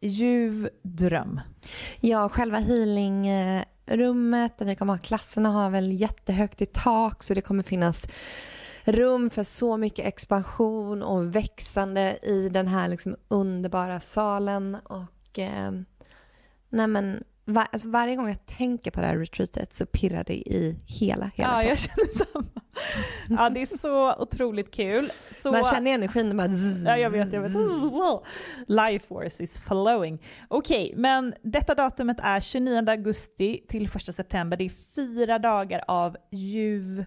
ljuv dröm. Ja, själva healingrummet där vi kommer ha klasserna har väl jättehögt i tak så det kommer finnas rum för så mycket expansion och växande i den här liksom underbara salen och eh, nej men var, alltså varje gång jag tänker på det här retreatet så pirrar det i hela, hela Ja, jag känner samma. Ja, det är så otroligt kul. Så... Man känner energin bara Ja, jag vet, jag vet. Life force is flowing. Okej, okay, men detta datumet är 29 augusti till 1 september. Det är fyra dagar av ljuv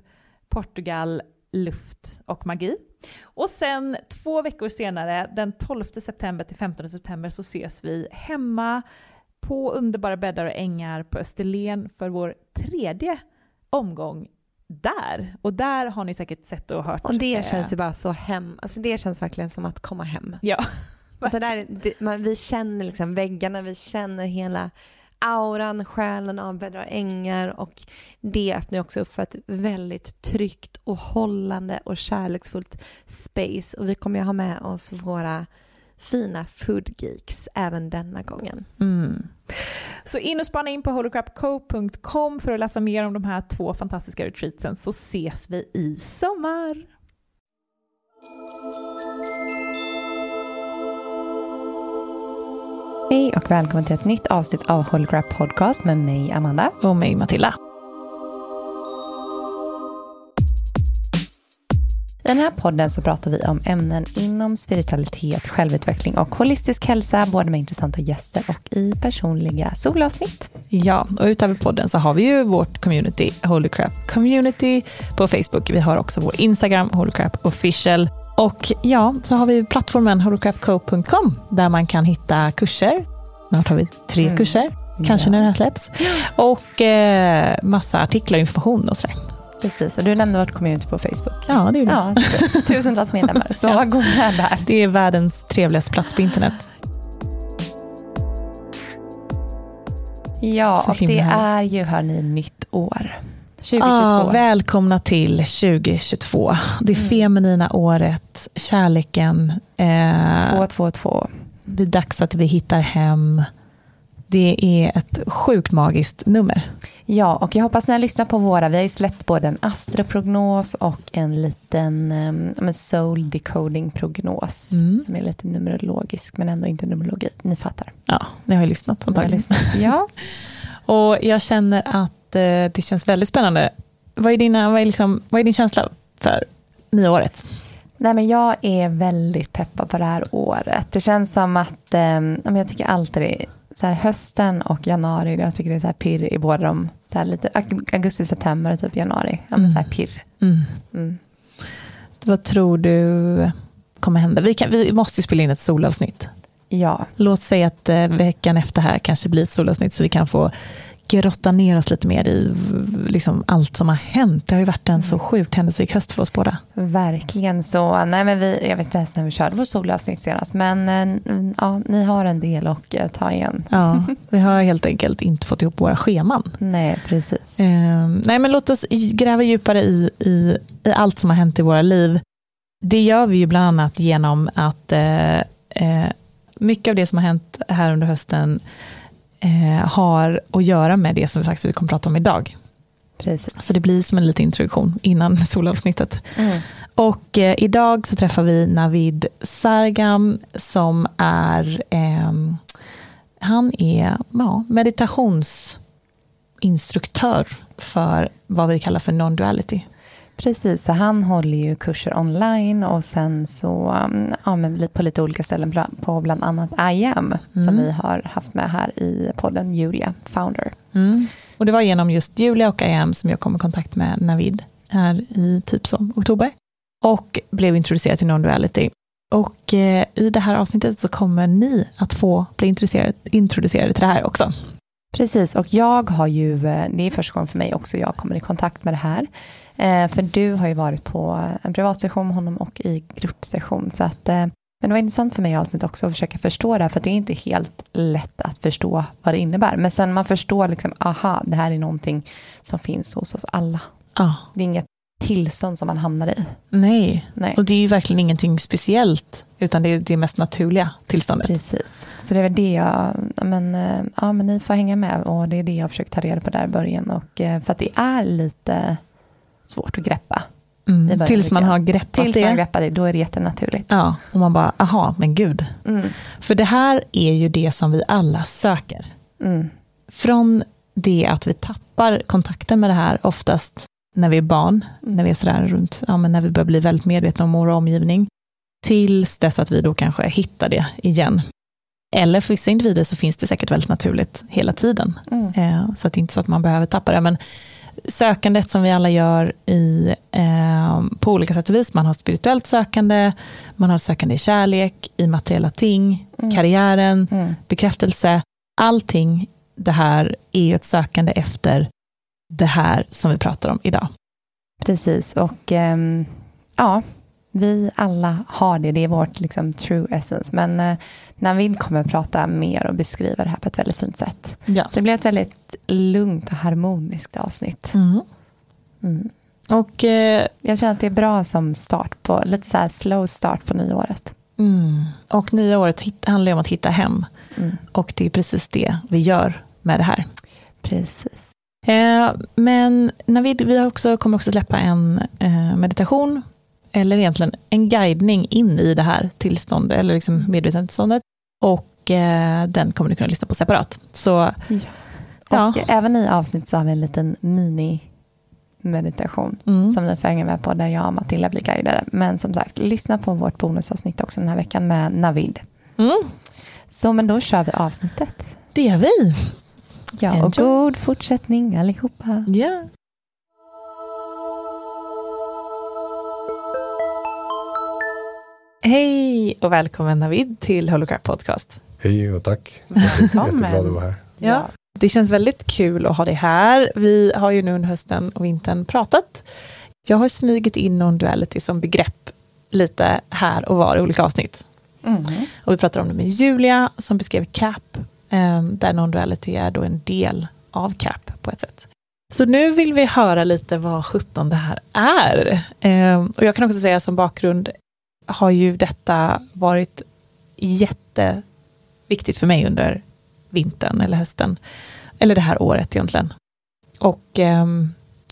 Portugal, luft och magi. Och sen två veckor senare, den 12 september till 15 september, så ses vi hemma på underbara bäddar och ängar på Österlen för vår tredje omgång där. Och där har ni säkert sett och hört. Och det eh, känns ju bara så hem, alltså det känns verkligen som att komma hem. Ja. Alltså där, det, man, vi känner liksom väggarna, vi känner hela auran, själen av bäddar ängar och det öppnar också upp för ett väldigt tryggt och hållande och kärleksfullt space och vi kommer ju ha med oss våra fina foodgeeks även denna gången. Mm. Så in och spana in på holocrapco.com för att läsa mer om de här två fantastiska retreatsen så ses vi i sommar. Hej och välkommen till ett nytt avsnitt av Holocrap Podcast med mig Amanda. Och mig Matilda. Den här podden så pratar vi om ämnen inom spiritualitet, självutveckling och holistisk hälsa, både med intressanta gäster och i personliga solavsnitt. Ja, och utöver podden så har vi ju vårt community, Holy Crap Community, på Facebook. Vi har också vår Instagram, Holy Crap Official. Och ja, så har vi plattformen holocrapco.com där man kan hitta kurser. Snart har vi tre mm. kurser, kanske ja. när den här släpps. Och eh, massa artiklar och information och sådär. Precis, och du nämnde vårt community på Facebook. Ja, det gjorde jag. Ja, tusentals medlemmar, så ja. gå med där. Det är världens trevligaste plats på internet. Ja, så och det är ju hörni nytt år. 2022. Ah, välkomna till 2022. Det mm. feminina året, kärleken. Eh, 222. Det är dags att vi hittar hem. Det är ett sjukt magiskt nummer. Ja, och jag hoppas ni har lyssnat på våra. Vi har ju släppt både en astroprognos och en liten um, soul decoding prognos. Mm. Som är lite numerologisk, men ändå inte numerologi. Ni fattar. Ja, ni har ju lyssnat antagligen. Ja. och jag känner att eh, det känns väldigt spännande. Vad är, dina, vad, är liksom, vad är din känsla för nyåret? Nej, men jag är väldigt peppad på det här året. Det känns som att eh, jag tycker alltid det så här, hösten och januari, jag tycker det är så här pirr i båda de, så här lite augusti, september, typ januari. Ja, men så här mm. pirr. Mm. Mm. Vad tror du kommer hända? Vi, kan, vi måste ju spela in ett solavsnitt. Ja. Låt säga att eh, veckan efter här kanske blir ett solavsnitt så vi kan få grotta ner oss lite mer i liksom allt som har hänt. Det har ju varit en så sjukt händelserik höst för oss båda. Verkligen så. Nej, men vi, jag vet inte ens när vi körde vårt solavsnitt senast, men eh, ja, ni har en del att eh, ta igen. Ja, vi har helt enkelt inte fått ihop våra scheman. Nej, precis. Eh, nej, men låt oss gräva djupare i, i, i allt som har hänt i våra liv. Det gör vi ju bland annat genom att eh, eh, mycket av det som har hänt här under hösten eh, har att göra med det som vi faktiskt kommer att prata om idag. Precis. Så det blir som en liten introduktion innan solavsnittet. Mm. Och eh, idag så träffar vi Navid Sargam som är, eh, han är ja, meditationsinstruktör för vad vi kallar för non-duality. Precis, så han håller ju kurser online och sen så um, ja, men på lite olika ställen på bland annat I am mm. som vi har haft med här i podden Julia, founder. Mm. Och det var genom just Julia och I am som jag kom i kontakt med Navid här i typ som oktober och blev introducerad till non-duality. Och eh, i det här avsnittet så kommer ni att få bli introducerade till det här också. Precis, och jag har ju, eh, det är första gången för mig också jag kommer i kontakt med det här. Eh, för du har ju varit på en privatsession med honom och i gruppsession. Så att, eh, men det var intressant för mig i avsnittet också att försöka förstå det här, för det är inte helt lätt att förstå vad det innebär. Men sen man förstår liksom, aha, det här är någonting som finns hos oss alla. Ah. Det är inget tillstånd som man hamnar i. Nej. Nej, och det är ju verkligen ingenting speciellt, utan det är det mest naturliga tillståndet. Precis. Så det är väl det jag, men, eh, ja men ni får hänga med och det är det jag försökt ta reda på där i början. Och, för att det är lite svårt att greppa. Mm, tills man har greppat tills det. man har greppat det, då är det jättenaturligt. Ja, och man bara, aha, men gud. Mm. För det här är ju det som vi alla söker. Mm. Från det att vi tappar kontakten med det här, oftast när vi är barn, mm. när vi är sådär runt, ja, men när vi börjar bli väldigt medvetna om vår omgivning, tills dess att vi då kanske hittar det igen. Eller för vissa individer så finns det säkert väldigt naturligt hela tiden. Mm. Eh, så att det är inte så att man behöver tappa det, men sökandet som vi alla gör i, eh, på olika sätt och vis. Man har spirituellt sökande, man har sökande i kärlek, i materiella ting, mm. karriären, mm. bekräftelse. Allting det här är ett sökande efter det här som vi pratar om idag. Precis, och eh, ja, vi alla har det, det är vårt liksom, true essence. Men eh, Navid kommer prata mer och beskriva det här på ett väldigt fint sätt. Ja. Så det blir ett väldigt lugnt och harmoniskt avsnitt. Mm. Mm. Och eh, jag känner att det är bra som start på, lite så här slow start på nyåret. Mm. Och nya året handlar ju om att hitta hem. Mm. Och det är precis det vi gör med det här. Precis. Eh, men Navid, vi också, kommer också släppa en eh, meditation eller egentligen en guidning in i det här tillståndet, eller liksom mm. medvetandetillståndet. Och eh, den kommer ni kunna lyssna på separat. Så, ja. Och ja. även i avsnitt så har vi en liten mini meditation mm. som ni får hänga med på där jag och Matilda blir guidade. Men som sagt, lyssna på vårt bonusavsnitt också den här veckan med Navid. Mm. Så men då kör vi avsnittet. Det gör vi. Ja, Enjoy. och god fortsättning allihopa. Yeah. Hej och välkommen Navid till Holocrap Podcast. Hej och tack. Jätteglad att vara här. Ja. Det känns väldigt kul att ha dig här. Vi har ju nu under hösten och vintern pratat. Jag har smugit in non-duality som begrepp lite här och var i olika avsnitt. Mm. Och vi pratar om det med Julia som beskrev CAP, ehm, där non-duality är då en del av CAP på ett sätt. Så nu vill vi höra lite vad 17 det här är. Ehm, och jag kan också säga som bakgrund, har ju detta varit jätteviktigt för mig under vintern eller hösten, eller det här året egentligen. Och eh,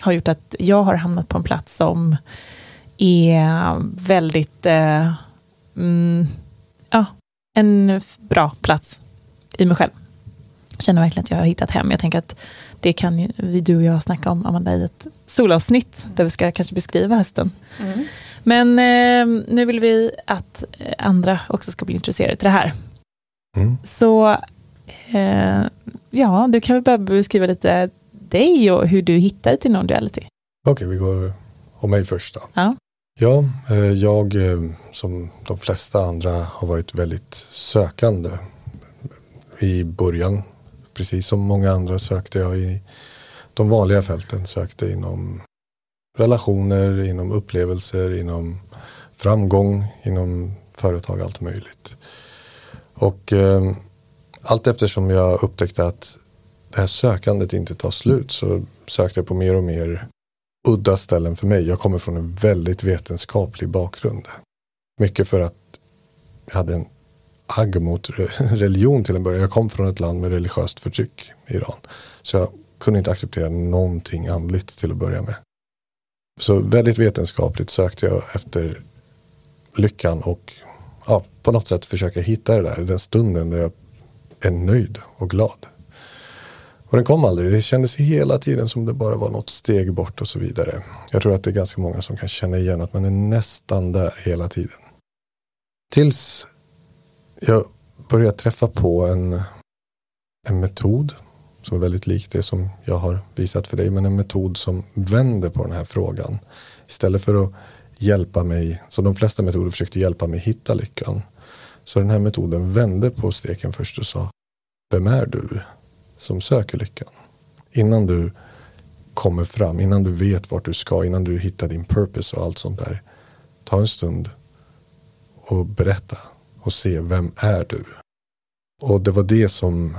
har gjort att jag har hamnat på en plats som är väldigt, eh, mm, ja, en bra plats i mig själv. Jag känner verkligen att jag har hittat hem. Jag tänker att det kan ju vi, du och jag snacka om, Amanda, i ett solavsnitt, där vi ska kanske beskriva hösten. Mm. Men eh, nu vill vi att andra också ska bli intresserade till det här. Mm. Så eh, ja, du kan väl börja beskriva lite dig och hur du hittade till non-duality. Okej, okay, vi går om mig först då. Ja. Ja, eh, jag eh, som de flesta andra har varit väldigt sökande i början precis som många andra sökte jag i de vanliga fälten. Sökte inom relationer, inom upplevelser, inom framgång, inom företag, allt möjligt. Och eh, allt eftersom jag upptäckte att det här sökandet inte tar slut så sökte jag på mer och mer udda ställen för mig. Jag kommer från en väldigt vetenskaplig bakgrund. Mycket för att jag hade en agg mot religion till en början. Jag kom från ett land med religiöst förtryck, Iran. Så jag kunde inte acceptera någonting andligt till att börja med. Så väldigt vetenskapligt sökte jag efter lyckan och ja, på något sätt försöka hitta det där, den stunden där jag är nöjd och glad. Och den kom aldrig. Det kändes hela tiden som det bara var något steg bort och så vidare. Jag tror att det är ganska många som kan känna igen att man är nästan där hela tiden. Tills jag började träffa på en, en metod som är väldigt likt det som jag har visat för dig. Men en metod som vänder på den här frågan. Istället för att hjälpa mig, som de flesta metoder försökte hjälpa mig hitta lyckan. Så den här metoden vände på steken först och sa Vem är du som söker lyckan? Innan du kommer fram, innan du vet vart du ska, innan du hittar din purpose och allt sånt där. Ta en stund och berätta och se vem är du? Och det var det som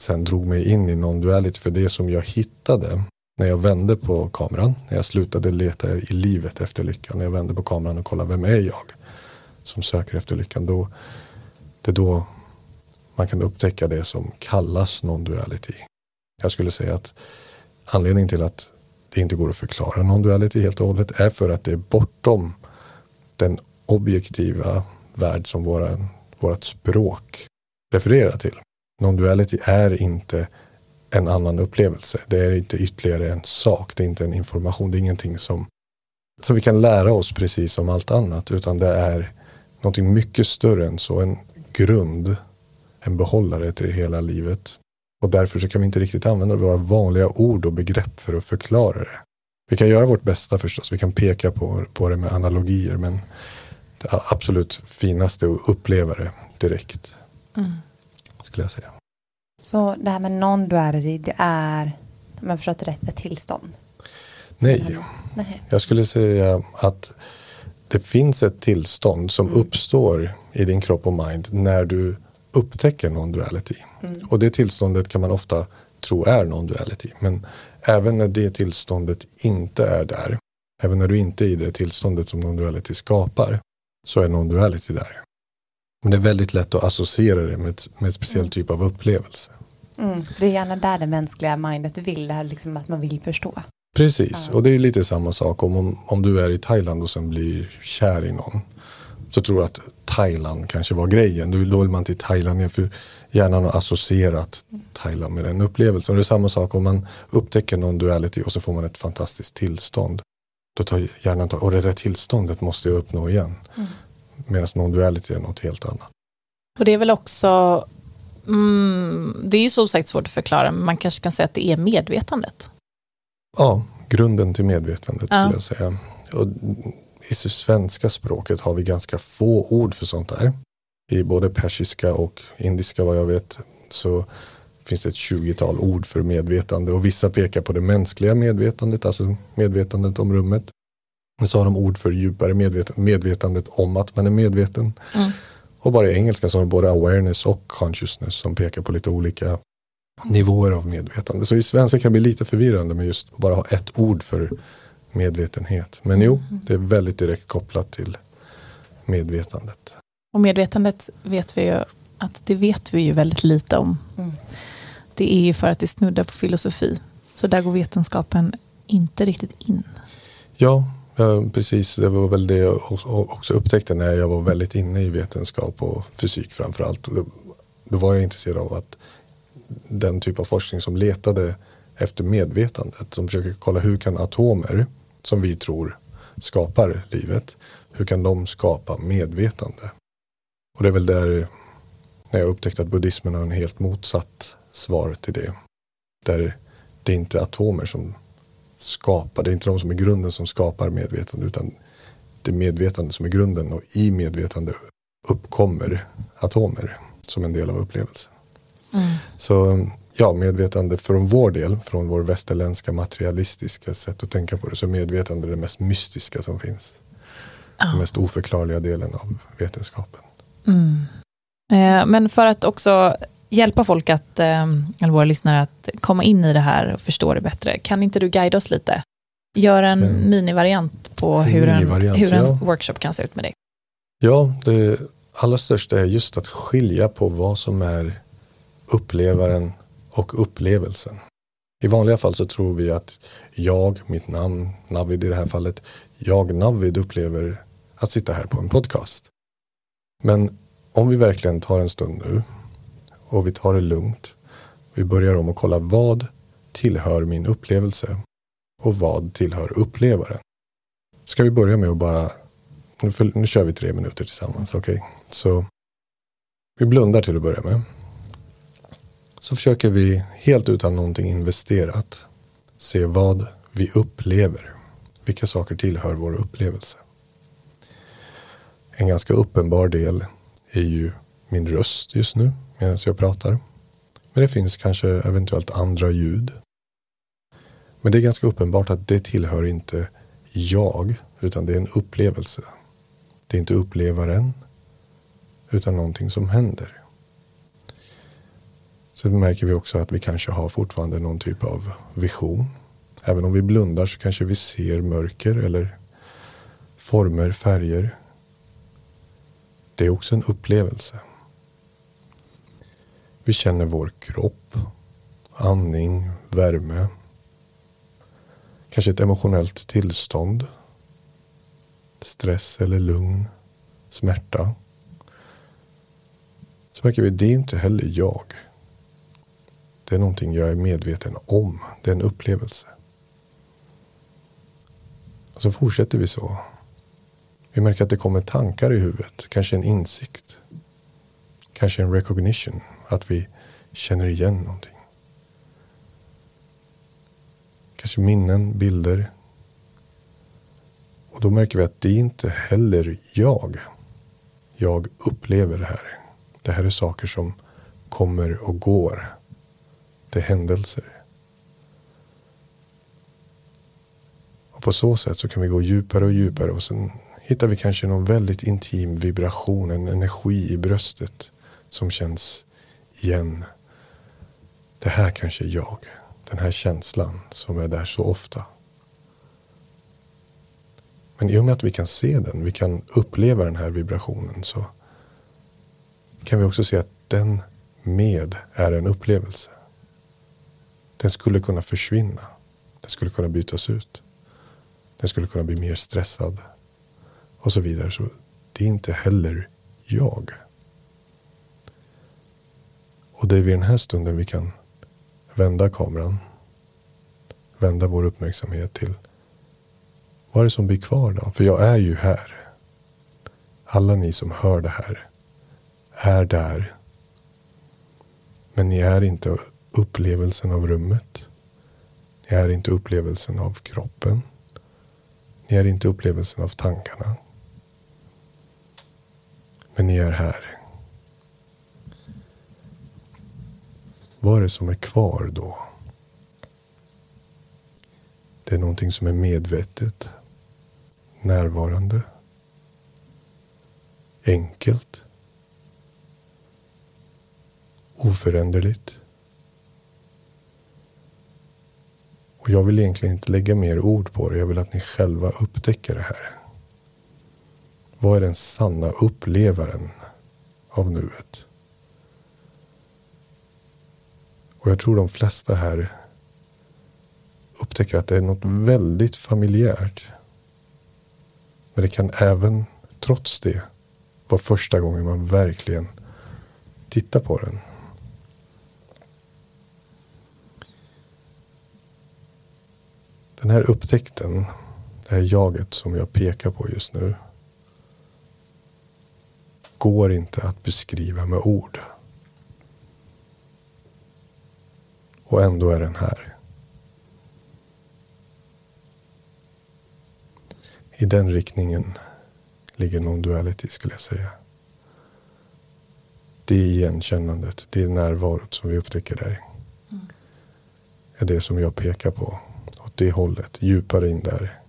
sen drog mig in i non-duality för det som jag hittade när jag vände på kameran, när jag slutade leta i livet efter lyckan, när jag vände på kameran och kollade vem är jag som söker efter lyckan, då, det är då man kan upptäcka det som kallas non-duality. Jag skulle säga att anledningen till att det inte går att förklara non-duality helt och hållet är för att det är bortom den objektiva värld som våra, vårt språk refererar till. Non-duality är inte en annan upplevelse. Det är inte ytterligare en sak. Det är inte en information. Det är ingenting som, som vi kan lära oss precis som allt annat. Utan det är någonting mycket större än så. En grund, en behållare till hela livet. Och därför så kan vi inte riktigt använda våra vanliga ord och begrepp för att förklara det. Vi kan göra vårt bästa förstås. Vi kan peka på, på det med analogier. Men det absolut finaste att uppleva det direkt. Mm. Skulle jag säga. Så det här med non-duality, det är, om jag förstått rätt, ett tillstånd? Nej. Nej. Jag skulle säga att det finns ett tillstånd som mm. uppstår i din kropp och mind när du upptäcker non-duality. Mm. Och det tillståndet kan man ofta tro är non-duality. Men även när det tillståndet inte är där, även när du inte är i det tillståndet som non-duality skapar, så är non-duality där. Men det är väldigt lätt att associera det med, ett, med en speciell mm. typ av upplevelse. Mm, det är gärna där det mänskliga mindet vill, det här liksom att man vill förstå. Precis, ja. och det är lite samma sak om, om, om du är i Thailand och sen blir kär i någon. Så tror du att Thailand kanske var grejen. Då vill man till Thailand för hjärnan har associerat Thailand med den upplevelsen. Och det är samma sak om man upptäcker någon duality och så får man ett fantastiskt tillstånd. Då tar hjärnan, och det där tillståndet måste jag uppnå igen. Mm. Medan non-duality är något helt annat. Och det är väl också, mm, det är ju som sagt svårt att förklara, men man kanske kan säga att det är medvetandet. Ja, grunden till medvetandet ja. skulle jag säga. Och I svenska språket har vi ganska få ord för sånt där. I både persiska och indiska vad jag vet så finns det ett tjugotal ord för medvetande och vissa pekar på det mänskliga medvetandet, alltså medvetandet om rummet. Men så har de ord för djupare medveten, medvetandet om att man är medveten. Mm. Och bara i engelska så har de både awareness och consciousness som pekar på lite olika nivåer av medvetande. Så i svenska kan det bli lite förvirrande med just bara ha ett ord för medvetenhet. Men jo, mm. det är väldigt direkt kopplat till medvetandet. Och medvetandet vet vi ju att det vet vi ju väldigt lite om. Mm. Det är ju för att det snuddar på filosofi. Så där går vetenskapen inte riktigt in. Ja, Precis, det var väl det jag också upptäckte när jag var väldigt inne i vetenskap och fysik framförallt. allt. då var jag intresserad av att den typ av forskning som letade efter medvetandet, som försöker kolla hur kan atomer som vi tror skapar livet, hur kan de skapa medvetande? Och det är väl där när jag upptäckte att buddhismen har en helt motsatt svar till det. Där det är inte atomer som skapar. Det är inte de som är grunden som skapar medvetande utan det är medvetande som är grunden och i medvetande uppkommer atomer som en del av upplevelsen. Mm. Så ja, medvetande från vår del, från vår västerländska materialistiska sätt att tänka på det, så är medvetande det mest mystiska som finns. Ja. Den mest oförklarliga delen av vetenskapen. Mm. Eh, men för att också hjälpa folk, att, eh, eller våra lyssnare, att komma in i det här och förstå det bättre, kan inte du guida oss lite? Gör en Mm. minivariant på En hur en, minivariant, hur en ja. workshop kan se ut med dig. Ja, det allra största är just att skilja på vad som är upplevaren och upplevelsen. I vanliga fall så tror vi att jag, mitt namn, Navid i det här fallet, jag Navid upplever att sitta här på en podcast. Men om vi verkligen tar en stund nu och vi tar det lugnt. Vi börjar om och kolla vad tillhör min upplevelse och vad tillhör upplevaren. Ska vi börja med att bara, nu, för, nu kör vi tre minuter tillsammans, okej? Så vi blundar till att börja med. Så försöker vi helt utan någonting investerat se vad vi upplever. Vilka saker tillhör vår upplevelse. En ganska uppenbar del är ju min röst just nu medan jag pratar. Men det finns kanske eventuellt andra ljud. Men det är ganska uppenbart att det tillhör inte jag, utan det är en upplevelse. Det är inte upplevaren, utan någonting som händer. Så märker vi också att vi kanske har fortfarande någon typ av vision. Även om vi blundar så kanske vi ser mörker eller former, färger. Det är också en upplevelse. Vi känner vår kropp, andning, värme. Kanske ett emotionellt tillstånd. Stress eller lugn, smärta. Så märker vi, det är inte heller jag. Det är någonting jag är medveten om. Det är en upplevelse. Och så fortsätter vi så. Vi märker att det kommer tankar i huvudet. Kanske en insikt. Kanske en recognition. Att vi känner igen någonting. Kanske minnen, bilder. Och då märker vi att det är inte heller jag. Jag upplever det här. Det här är saker som kommer och går. Det är händelser. Och på så sätt så kan vi gå djupare och djupare och sen hittar vi kanske någon väldigt intim vibration, en energi i bröstet som känns igen. Det här kanske är jag. Den här känslan som är där så ofta. Men i och med att vi kan se den, vi kan uppleva den här vibrationen så kan vi också se att den med är en upplevelse. Den skulle kunna försvinna. Den skulle kunna bytas ut. Den skulle kunna bli mer stressad. Och så vidare. Så det är inte heller jag. Och det är vid den här stunden vi kan vända kameran. Vända vår uppmärksamhet till vad är det som blir kvar då? För jag är ju här. Alla ni som hör det här är där. Men ni är inte upplevelsen av rummet. Ni är inte upplevelsen av kroppen. Ni är inte upplevelsen av tankarna. Men ni är här. Vad är det som är kvar då? Det är någonting som är medvetet, närvarande, enkelt, oföränderligt. Och jag vill egentligen inte lägga mer ord på det. Jag vill att ni själva upptäcker det här. Vad är den sanna upplevaren av nuet? Och jag tror de flesta här upptäcker att det är något väldigt familjärt. Men det kan även, trots det, vara första gången man verkligen tittar på den. Den här upptäckten, det här jaget som jag pekar på just nu, går inte att beskriva med ord. Och ändå är den här. I den riktningen ligger non-duality skulle jag säga. Det är igenkännandet, det är närvarot som vi upptäcker där. är det som jag pekar på. Åt det hållet, djupare in där.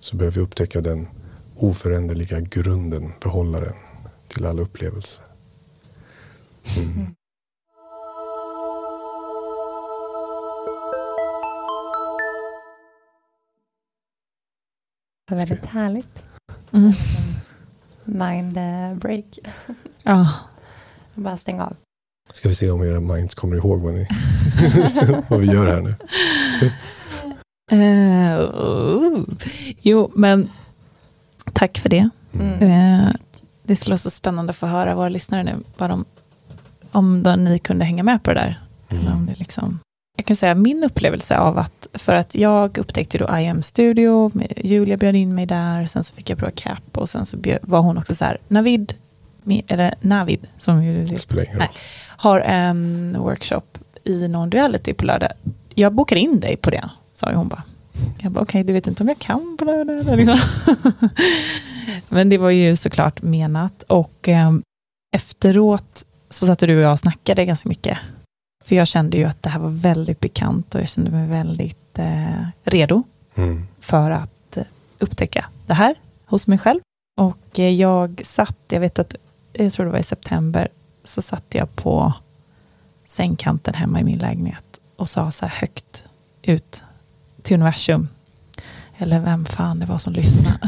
Så behöver vi upptäcka den oföränderliga grunden, behållaren till all upplevelse. Mm. Det var väldigt härligt. Mm. Mind eh, break. Ja. Bara stänga av. Ska vi se om era minds kommer ihåg vad, ni, vad vi gör här nu. Oh. Jo, men tack för det. Mm. Eh, det skulle vara så spännande att få höra våra lyssnare nu, bara om, om då ni kunde hänga med på det där. Mm. Eller om det liksom, jag kan säga min upplevelse av att, för att jag upptäckte då IM Studio, Julia bjöd in mig där, sen så fick jag prova CAP och sen så bjöd, var hon också så här, Navid, eller Navid, som ju. Nej. har en workshop i non-duality på lördag. Jag bokar in dig på det, sa hon bara. Jag bara, okej, du vet inte om jag kan på lördag. Liksom. Men det var ju såklart menat. Och eh, efteråt så satt du och jag och snackade ganska mycket. För jag kände ju att det här var väldigt bekant och jag kände mig väldigt eh, redo Mm. för att eh, upptäcka det här hos mig själv. Och eh, jag satt, jag vet att, jag tror det var i september, så satt jag på sängkanten hemma i min lägenhet och sa så här högt ut till universum, eller vem fan det var som lyssnade.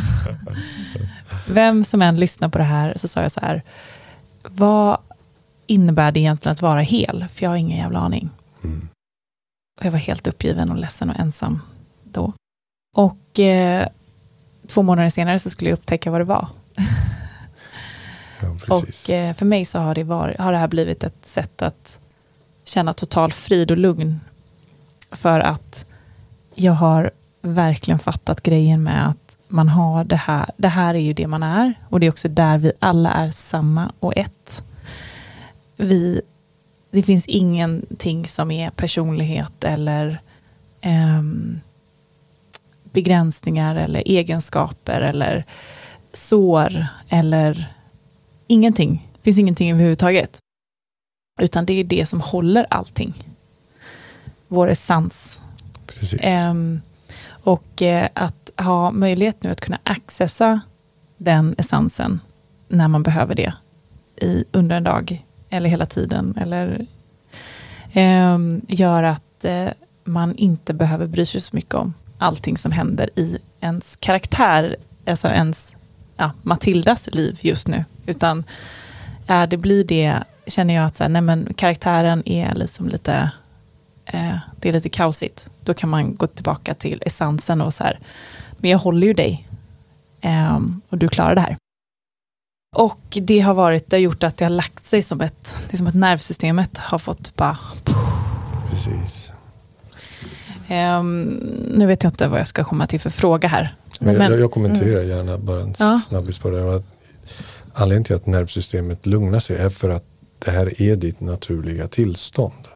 vem som än lyssnar på det här, så sa jag så här, vad innebär det egentligen att vara hel? För jag har ingen jävla aning. Mm. Och jag var helt uppgiven och ledsen och ensam då. Och eh, två månader senare så skulle jag upptäcka vad det var. Ja. Och eh, för mig så har det, varit, har det här blivit ett sätt att känna total frid och lugn. För att jag har verkligen fattat grejen med att man har det här. Det här är ju det man är. Och det är också där vi alla är samma och ett. Vi, det finns ingenting som är personlighet eller ehm, begränsningar eller egenskaper eller sår eller ingenting. Det finns ingenting överhuvudtaget. Utan det är det som håller allting. Vår essens. Ehm, och eh, att ha möjlighet nu att kunna accessa den essensen när man behöver det i, under en dag eller hela tiden eller eh, gör att eh, man inte behöver bry sig så mycket om allting som händer i ens karaktär, alltså ens ja, Matildas liv just nu, utan är det blir det, känner jag att så här, nej, men karaktären är liksom lite, eh, det är lite kaosigt. Då kan man gå tillbaka till essensen och så här, men jag håller ju dig ehm, och du klarar det här. Och det har varit, det har gjort att det har lagt sig som ett, det är som att nervsystemet har fått bara, precis. ehm, nu vet jag inte vad jag ska komma till för fråga här. Men, Men- jag, kommenterar gärna bara en Ja. snabbis på det. Anledningen till att nervsystemet lugnar sig är för att det här är ditt naturliga tillstånd.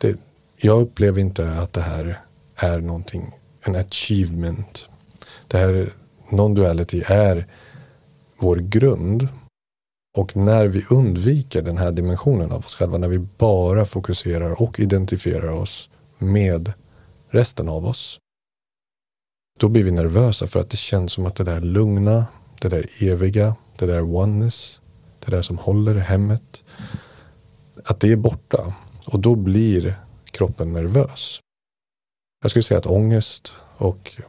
Det, jag upplever inte att det här är någonting, en achievement. Det här non-duality är vår grund. Och när vi undviker den här dimensionen av oss själva, när vi bara fokuserar och identifierar oss med resten av oss, då blir vi nervösa för att det känns som att det där lugna, det där eviga, det där oneness, det där som håller hemmet, att det är borta. Och då blir kroppen nervös. Jag skulle säga att ångest och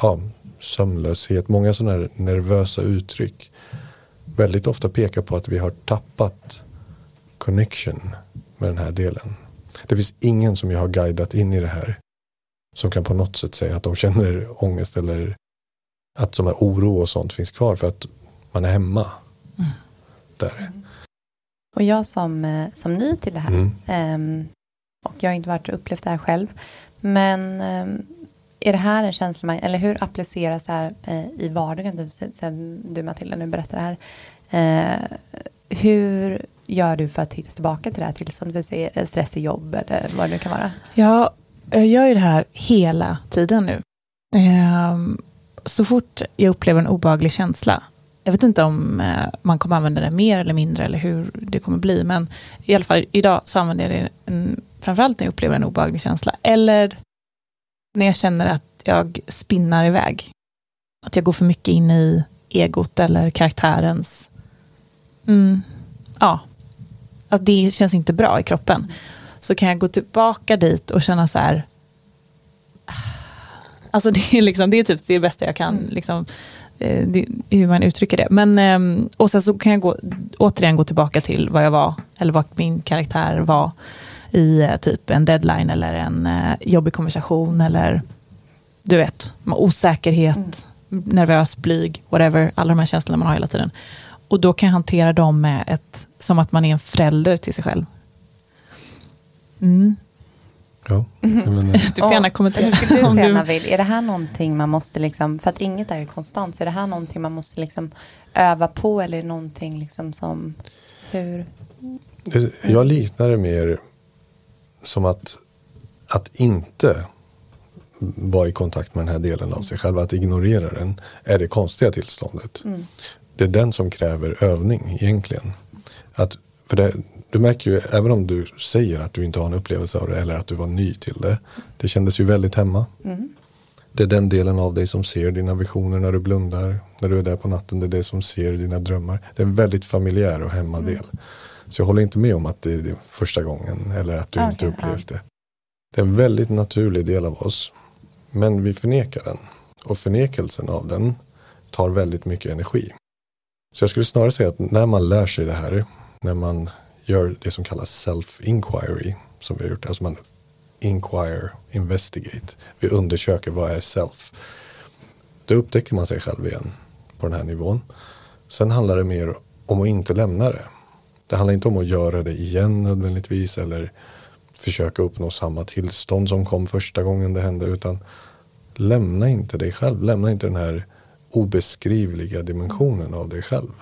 ja, sömnlöshet, många sådana här nervösa uttryck väldigt ofta pekar på att vi har tappat connection med den här delen. Det finns ingen som jag har guidat in i det här som kan på något sätt säga att de känner ångest eller att som är oro och sånt finns kvar för att man är hemma. Mm. Där. Och jag som, eh, som ny till det här, Mm. ehm, och jag har inte varit och upplevt det här själv, men ehm, är det här en känsla eller hur appliceras det här eh, i vardagen, Sen som du Matilda nu berättar här? Eh, hur gör du för att hitta tillbaka till det här tillståndet? Det eh, stress i jobb eller vad det nu kan vara. Ja, eh, jag gör ju det här hela tiden nu. Eh, så fort jag upplever en obehaglig känsla, jag vet inte om eh, man kommer använda det mer eller mindre eller hur det kommer bli, men i alla fall idag så använder jag det en framförallt när jag upplever en obehaglig känsla, eller när jag känner att jag spinnar iväg. Att jag går för mycket in i egot eller karaktärens... Mm, ja, att det känns inte bra i kroppen. Så kan jag gå tillbaka dit och känna så här... Alltså det är, liksom, det är typ det bästa jag kan, liksom, eh, det, hur man uttrycker det. Men, ehm, och sen så kan jag gå, återigen gå tillbaka till vad jag var, eller vad min karaktär var i eh, typ en deadline eller en eh, jobbig konversation eller du vet, osäkerhet, mm. nervös, blyg, whatever, alla de här känslorna man har hela tiden. Och då kan jag hantera dem med ett, som att man är en förälder till sig själv. Mm. Ja, mm. Du får gärna kommentera. Hur skulle du säga Navid, är det här någonting man måste liksom, för att inget är ju konstant, så är det här någonting man måste liksom öva på eller någonting liksom som, hur? Jag liknar det mer som att, att inte vara i kontakt med den här delen av sig själv, att ignorera den, är det konstiga tillståndet. Mm. Det är den som kräver övning egentligen. Att, för det, du märker ju, även om du säger att du inte har en upplevelse av det eller att du var ny till det, det kändes ju väldigt hemma. Mm. Det är den delen av dig som ser dina visioner när du blundar, när du är där på natten, det är det som ser dina drömmar. Det är en väldigt familjär och hemmadel. Mm. Så jag håller inte med om att det är första gången eller att du okay, inte upplevt ja. det. Det är en väldigt naturlig del av oss. Men vi förnekar den. Och förnekelsen av den tar väldigt mycket energi. Så jag skulle snarare säga att när man lär sig det här, när man gör det som kallas self-inquiry, som vi har gjort, alltså man inquire, investigate, vi undersöker vad är self. Då upptäcker man sig själv igen på den här nivån. Sen handlar det mer om att inte lämna det. Det handlar inte om att göra det igen nödvändigtvis eller försöka uppnå samma tillstånd som kom första gången det hände utan lämna inte dig själv, lämna inte den här obeskrivliga dimensionen av dig själv.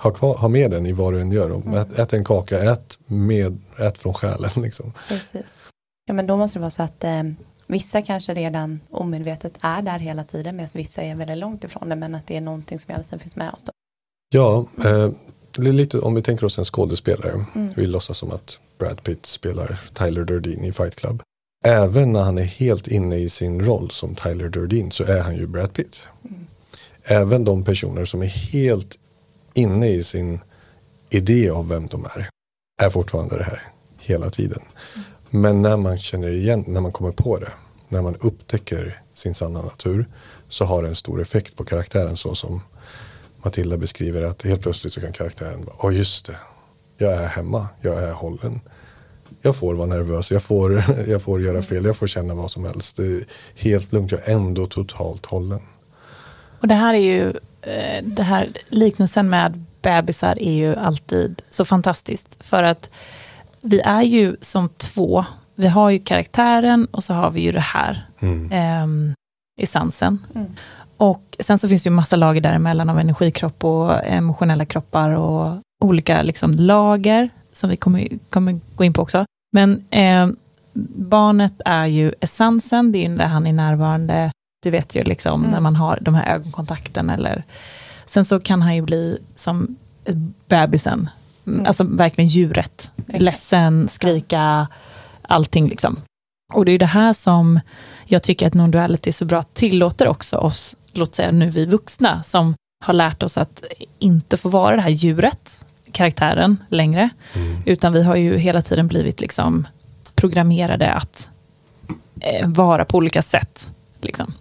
Ha, kvar, ha med den i vad du än gör. Mm. Ät, ät, en kaka, ät, med, ät från själen. Liksom. Precis. Ja men då måste det vara så att eh, vissa kanske redan omedvetet är där hela tiden medan vissa är väldigt långt ifrån det men att det är någonting som hela tiden finns med oss. Då. Ja, eh, lite, om vi tänker oss en skådespelare. Mm. Vi låtsas som att Brad Pitt spelar Tyler Durden i Fight Club. Även när han är helt inne i sin roll som Tyler Durden så är han ju Brad Pitt. Mm. Även de personer som är helt inne i sin idé av vem de är är fortfarande det här hela tiden. Mm. Men när man känner igen, när man kommer på det, när man upptäcker sin sanna natur så har det en stor effekt på karaktären så som Matilda beskriver att helt plötsligt så kan karaktären vara, åh oh, just det, jag är hemma, jag är hållen. Jag får vara nervös, jag får, jag får göra fel, jag får känna vad som helst. Det är helt lugnt, jag är ändå totalt hållen. Och det här är ju, eh, det här liknelsen med bebisar är ju alltid så fantastiskt. För att vi är ju som två, vi har ju karaktären och så har vi ju det här. Mm. Eh, essensen. Mm. Och sen så finns det ju massa lager däremellan av energikropp och emotionella kroppar och olika liksom, lager som vi kommer, kommer gå in på också. Men eh, barnet är ju essensen, det är när han är närvarande. Du vet ju liksom mm. när man har de här ögonkontakten eller Sen så kan han ju bli som bebisen, mm. alltså verkligen djuret. Okay. Ledsen, skrika, allting liksom. Och det är det här som jag tycker att non-duality så bra tillåter också oss, låt säga nu vi vuxna, som har lärt oss att inte få vara det här djuret, karaktären, längre. Mm. Utan vi har ju hela tiden blivit liksom programmerade att eh, vara på olika sätt. Liksom.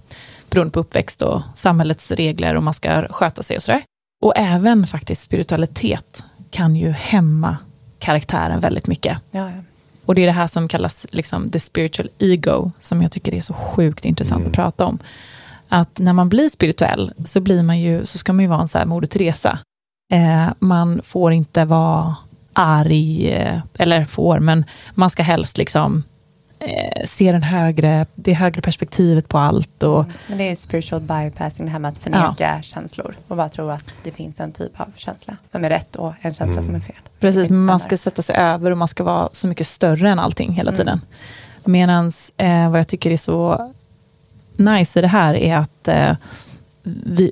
Beroende på uppväxt och samhällets regler och man ska sköta sig och sådär. Och även faktiskt spiritualitet kan ju hämma karaktären väldigt mycket. Ja, ja. Och det är det här som kallas liksom the spiritual ego, som jag tycker är så sjukt intressant mm. att prata om. Att när man blir spirituell, så, blir man ju, så ska man ju vara en så här Moder Teresa. Eh, man får inte vara arg, eh, eller får, men man ska helst liksom eh, se den högre, det högre perspektivet på allt. Och, mm. Men det är ju spiritual bypassing, det här med att förneka ja. känslor och bara tro att det finns en typ av känsla som är rätt och en känsla mm. som är fel. Precis, men man ska sätta sig över och man ska vara så mycket större än allting hela mm. tiden. Medan eh, vad jag tycker är så nice i det här är att eh, vi,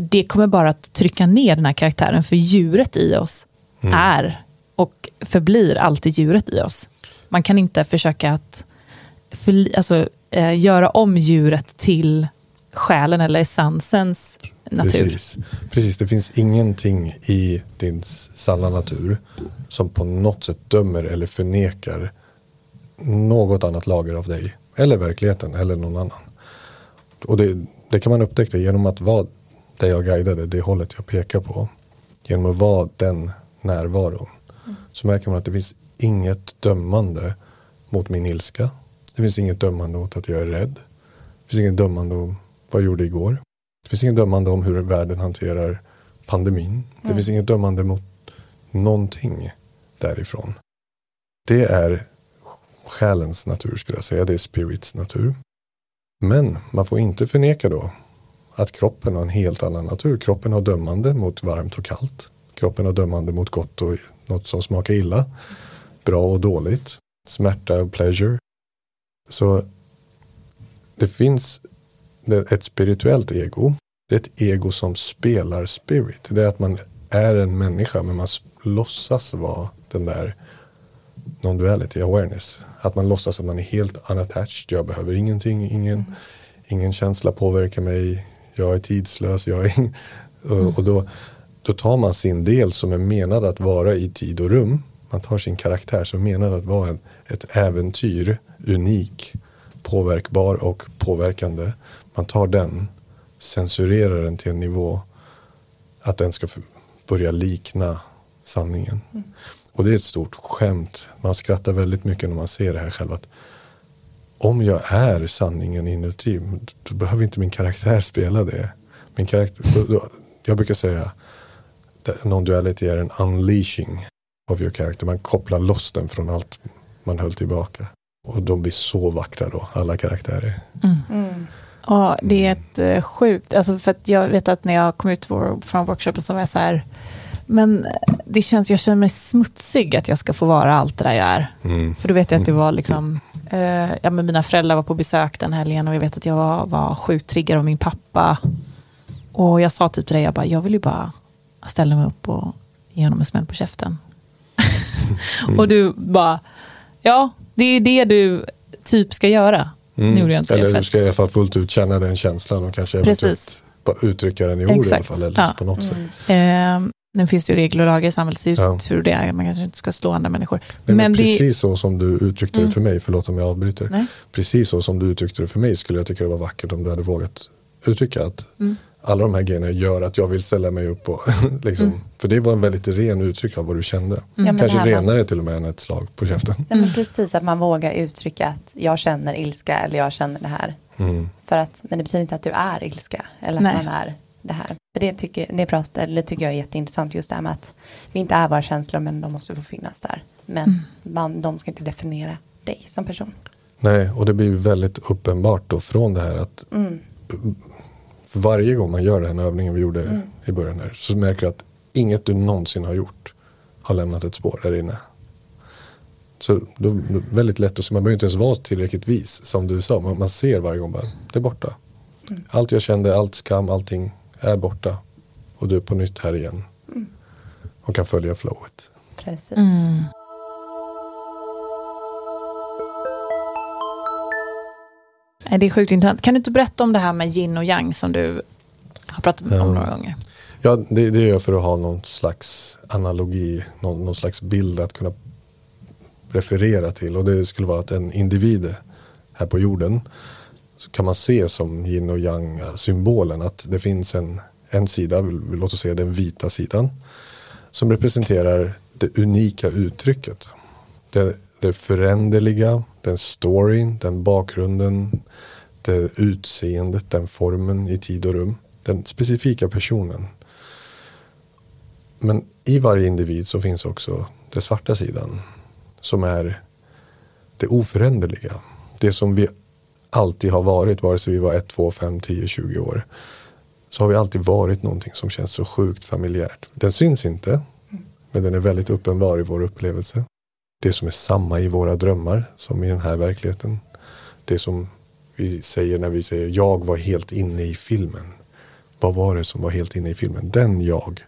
det kommer bara att trycka ner den här karaktären, för djuret i oss mm. är och förblir alltid djuret i oss. Man kan inte försöka att för, alltså, eh, göra om djuret till själen eller essensen natur. Precis. Precis, det finns ingenting i din sanna natur som på något sätt dömer eller förnekar något annat lager av dig. Eller verkligheten eller någon annan. Och det, det kan man upptäcka genom att vara där jag guidade, det hållet jag pekar på. Genom att vara den närvaron. Mm. Så märker man att det finns inget dömande mot min ilska. Det finns inget dömande mot att jag är rädd. Det finns inget dömande om vad jag gjorde igår. Det finns inget dömande om hur världen hanterar pandemin. Det mm. finns inget dömande mot någonting därifrån. Det är själens natur skulle jag säga. Det är spirits natur. Men man får inte förneka då att kroppen har en helt annan natur. Kroppen har dömande mot varmt och kallt. Kroppen har dömande mot gott och något som smakar illa. Bra och dåligt. Smärta och pleasure. Så det finns ett spirituellt ego. Det är ett ego som spelar spirit. Det är att man är en människa men man låtsas vara den där non-duality awareness. Att man låtsas att man är helt unattached. Jag behöver ingenting, ingen, mm. ingen känsla påverkar mig. Jag är tidslös. Jag är och, och, då, då tar man sin del som är menad att vara i tid och rum. Man tar sin karaktär som är menad att vara en, ett äventyr, unik, påverkbar och påverkande. Man tar den, censurerar den till en nivå att den ska börja likna sanningen. Mm. Och det är ett stort skämt. Man skrattar väldigt mycket när man ser det här själv. Att om jag är sanningen inuti, då behöver inte min karaktär spela det. Min karaktär, då, då, jag brukar säga non-duality är en unleashing of your character. Man kopplar loss den från allt man höll tillbaka. Och de blir så vackra då, alla karaktärer. Mm. Mm. Ja, det är ett uh, sjukt, alltså för att jag vet att när jag kom ut från workshopen så var jag så här, men det känns, jag känner mig smutsig att jag ska få vara allt det där jag är. Mm. För då vet jag att det var liksom, uh, ja men mina föräldrar var på besök den helgen och jag vet att jag var, var sjukt triggad av min pappa. Och jag sa typ till dig, jag bara, jag vill ju bara ställa mig upp och ge honom en smäll på käften. Mm. och du bara, ja, det är det du typ ska göra. Mm. Nu jag inte eller du ska i alla fall fullt ut känna den känslan och kanske Precis. uttrycka den i ord Exakt. i alla fall. Eller ja. på något mm. sätt. Eh, nu finns det ju regler och lagar i samhället just ja. hur det är. Man kanske inte ska slå andra människor. Men, men precis det... så som du uttryckte mm. det för mig, förlåt om jag avbryter. Nej. Precis så som du uttryckte det för mig skulle jag tycka det var vackert om du hade vågat uttrycka att mm alla de här grejerna gör att jag vill ställa mig upp och liksom, mm. för det var en väldigt ren uttryck av vad du kände. Mm. Kanske renare man... till och med än ett slag på käften. Ja, men precis, att man vågar uttrycka att jag känner ilska eller jag känner det här. Mm. För att, men det betyder inte att du är ilska eller att Nej. man är det här. Det tycker, det, pratar, det tycker jag är jätteintressant just det här med att vi inte är våra känslor men de måste få finnas där. Men mm. man, de ska inte definiera dig som person. Nej, och det blir väldigt uppenbart då från det här att mm. För varje gång man gör den övningen vi gjorde mm. i början här så märker du att inget du någonsin har gjort har lämnat ett spår där inne. Så då det väldigt lätt att se, man behöver inte ens vara tillräckligt vis som du sa. Man, man ser varje gång bara, det är borta. Mm. Allt jag kände, allt skam, allting är borta. Och du är på nytt här igen. Mm. Och kan följa flowet. Precis. Mm. Det är sjukt intressant. Kan du inte berätta om det här med yin och yang som du har pratat om um, några gånger? Ja, det, det är jag för att ha någon slags analogi, någon, någon, slags bild att kunna referera till. Och det skulle vara att en individ här på jorden kan man se som yin och yang symbolen att det finns en, en sida, låt oss säga den vita sidan, som representerar det unika uttrycket. Det, det föränderliga, den storyn, den bakgrunden, det utseendet, den formen i tid och rum. Den specifika personen. Men i varje individ så finns också den svarta sidan. Som är det oföränderliga. Det som vi alltid har varit, vare sig vi var 1, 2, 5, 10, 20 år. Så har vi alltid varit någonting som känns så sjukt familjärt. Den syns inte, men den är väldigt uppenbar i vår upplevelse det som är samma i våra drömmar som i den här verkligheten. Det som vi säger när vi säger jag var helt inne i filmen. Vad var det som var helt inne i filmen? Den jag.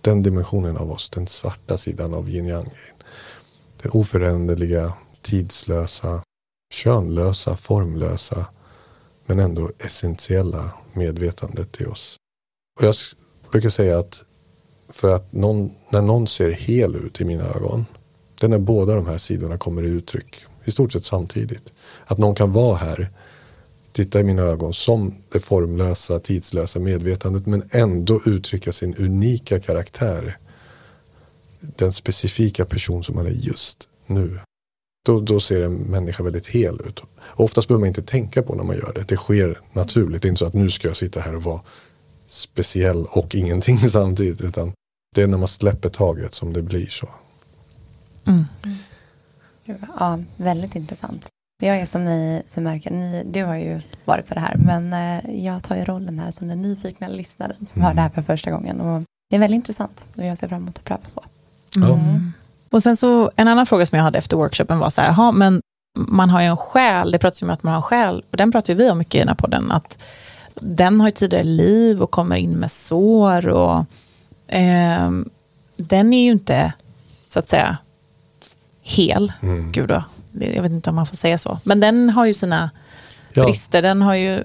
Den dimensionen av oss, den svarta sidan av yin yang. Den oföränderliga, tidslösa, könlösa, formlösa men ändå essentiella medvetandet i oss. Och jag brukar säga att för att någon, när någon ser hel ut i mina ögon, det är när båda de här sidorna kommer i uttryck i stort sett samtidigt. Att någon kan vara här, titta i mina ögon som det formlösa, tidslösa medvetandet men ändå uttrycka sin unika karaktär. Den specifika person som man är just nu. Då, då ser en människa väldigt hel ut. Och oftast behöver man inte tänka på när man gör det. Det sker naturligt. Det är inte så att nu ska jag sitta här och vara speciell och ingenting samtidigt. Utan det är när man släpper taget som det blir så. Mm. Ja, väldigt intressant. Jag är som ni som märker, ni, du har ju varit på det här, men eh, jag tar ju rollen här som den nyfikna lyssnaren som mm. hör det här för första gången. Och det är väldigt intressant och jag ser fram emot att pröva på. Mm. Mm. Och sen så, en annan fråga som jag hade efter workshopen var så här, aha, men man har ju en själ, det pratas ju om att man har en själ, och den pratar ju vi om mycket i den här podden, att den har ju tidigare liv och kommer in med sår och eh, den är ju inte, så att säga, hel. Mm. Gud då, jag vet inte om man får säga så. Men den har ju sina ja. brister. Den har ju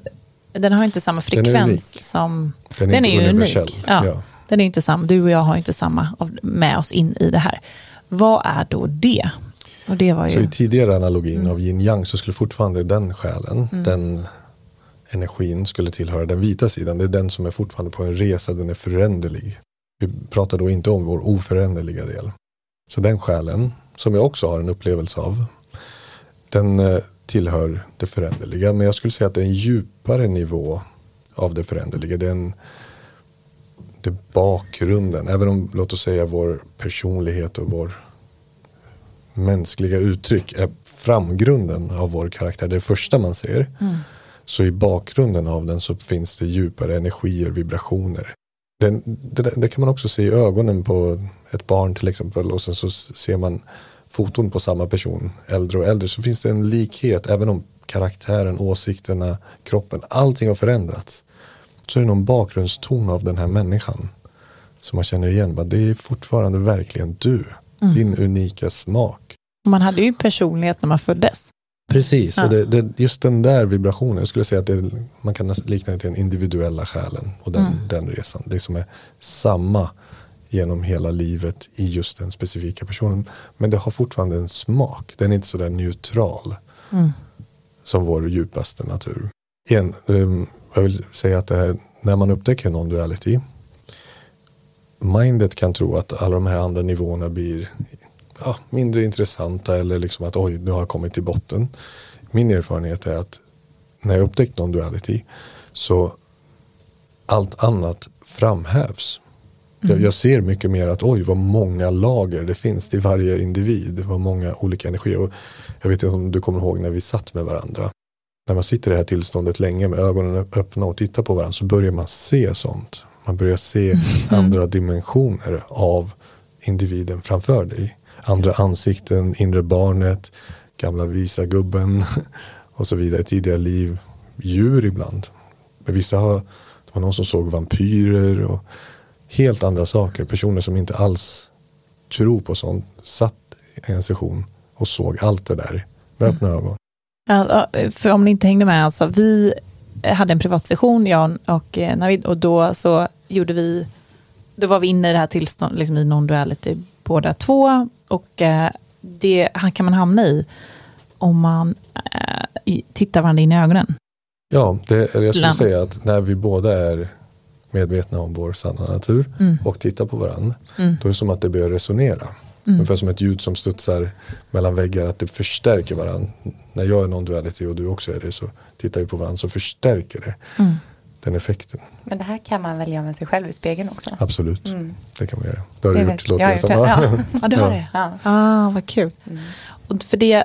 den har inte samma frekvens som... Den är, den är ju unik. Ja, ja. Den är inte samma, du och jag har inte samma med oss in i det här. Vad är då det? Och det var ju... Så i tidigare analogin mm. av yin yang så skulle fortfarande den själen, mm. den energin skulle tillhöra den vita sidan. Det är den som är fortfarande på en resa, den är föränderlig. Vi pratar då inte om vår oföränderliga del. Så den själen, som jag också har en upplevelse av, den eh, tillhör det föränderliga. Men jag skulle säga att det är en djupare nivå av det föränderliga. Det är, en, det är bakgrunden. Även om, låt oss säga, vår personlighet och vår mänskliga uttryck är framgrunden av vår karaktär. Det det första man ser. Mm. Så i bakgrunden av den så finns det djupare energier, vibrationer. Den, det, det, kan man också se i ögonen på ett barn till exempel och sen så ser man foton på samma person, äldre och äldre, så finns det en likhet även om karaktären, åsikterna, kroppen, allting har förändrats. Så är det någon bakgrundston av den här människan som man känner igen. Det är fortfarande verkligen du, mm. din unika smak. Man hade ju personlighet när man föddes. Precis, ja. och det, det, just den där vibrationen, jag skulle säga att det, man kan likna det till den individuella själen och den, mm. den resan. Det som är samma genom hela livet i just den specifika personen. Men det har fortfarande en smak, den är inte sådär neutral mm. som vår djupaste natur. Igen, um, jag vill säga att här, när man upptäcker non-duality, mindet kan tro att alla de här andra nivåerna blir ja, mindre intressanta eller liksom att oj, nu har jag kommit till botten. Min erfarenhet är att när jag upptäckt non-duality så allt annat framhävs. Mm. Jag, jag, ser mycket mer att oj vad många lager det finns till varje individ. Vad många olika energier. Och jag vet inte om du kommer ihåg när vi satt med varandra. När man sitter i det här tillståndet länge med ögonen öppna och tittar på varandra så börjar man se sånt. Man börjar se mm. andra dimensioner av individen framför dig andra ansikten, inre barnet, gamla visa gubben och så vidare. Tidigare liv, djur ibland. Men vissa har, det var någon som såg vampyrer och helt andra saker. Personer som inte alls tror på sånt satt i en session och såg allt det där med öppna mm. ögon. Ja, för om ni inte hängde med, alltså, vi hade en privatsession, jag och eh, Navid, och då så gjorde vi, då var vi inne i det här tillståndet, liksom i non-duality båda två, och eh, det kan man hamna i om man eh, tittar varandra in i ögonen. Ja, det, jag skulle Land. säga att när vi båda är medvetna om vår sanna natur mm. och tittar på varandra, mm. då är det som att det börjar resonera. Mm. Ungefär som ett ljud som studsar mellan väggar, att det förstärker varandra. När jag är non-duality och du också är det så tittar vi på varandra så förstärker det mm. den effekten. Men det här kan man väl göra med sig själv i spegeln också? Absolut, mm. det kan man göra. Det har du gjort, låter det som. Ja. ja, du har det? Ja. Ah, vad kul. Mm. Och för det,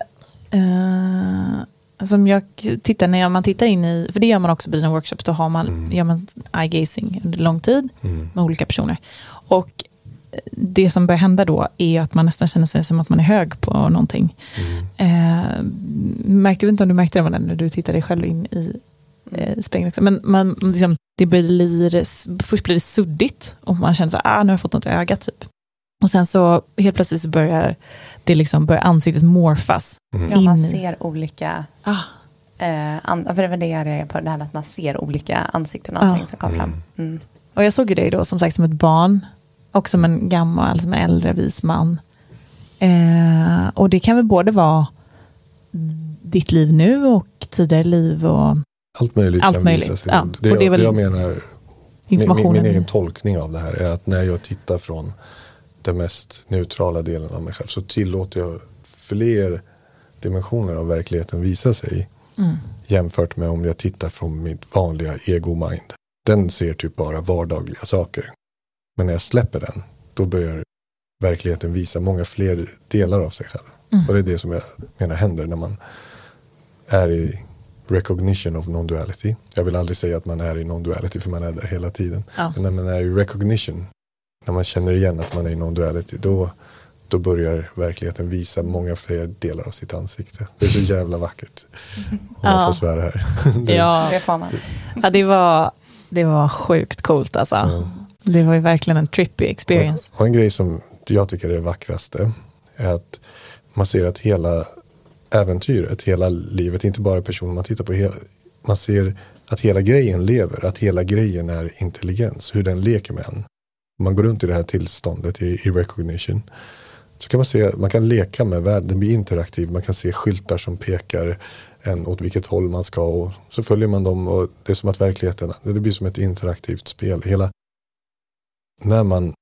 uh, som jag tittar, när man tittar in i, för det gör man också på dina workshops, då har man, mm. gör man eye gazing under lång tid mm. med olika personer. Och det som börjar hända då är att man nästan känner sig som att man är hög på någonting. Mm. Eh, märkte inte om du märkte det när du tittade dig själv in i eh, spegeln också. Men man, liksom, det blir, först blir det suddigt och man känner att ah, nu har jag fått något i ögat. Typ. Och sen så helt plötsligt så börjar det liksom börjar ansiktet morfas. Mm. Ja, man ser olika, Ah. eh, an, för det var det jag reagerade på, det här med att man ser olika ansikten och Ja. allting som kom fram. Mm. Och jag såg ju dig då som sagt som ett barn och som en gammal, som en äldre vis man. Eh, och det kan väl både vara ditt liv nu och tidigare liv och Allt möjligt Allt möjligt, visa sig. ja. Det, det jag, väl det jag menar, min, min egen tolkning av det här är att när jag tittar från den mest neutrala delen av mig själv så tillåter jag fler dimensioner av verkligheten visa sig Mm. jämfört med om jag tittar från mitt vanliga ego-mind. Den ser typ bara vardagliga saker. Men när jag släpper den, då börjar verkligheten visa många fler delar av sig själv. Mm. Och det är det som jag menar händer när man är i recognition of non-duality. Jag vill aldrig säga att man är i non-duality för man är där hela tiden. Ja. Men när man är i recognition, när man känner igen att man är i non-duality, då, då börjar verkligheten visa många fler delar av sitt ansikte. Det är så jävla vackert. Om man Ja. får svära här. Det- Ja, Det får man. ja det, var, det var sjukt coolt alltså. Ja. Det var ju verkligen en trippy experience. Och en grej som jag tycker är det vackraste är att man ser att hela äventyret, hela livet, inte bara personen man tittar på, hela, man ser att hela grejen lever, att hela grejen är intelligens, hur den leker med en. Om man går runt i det här tillståndet i, i recognition så kan man se, man kan leka med världen, den blir interaktiv, man kan se skyltar som pekar en åt vilket håll man ska och så följer man dem och det är som att verkligheten, det blir som ett interaktivt spel. Hela, när man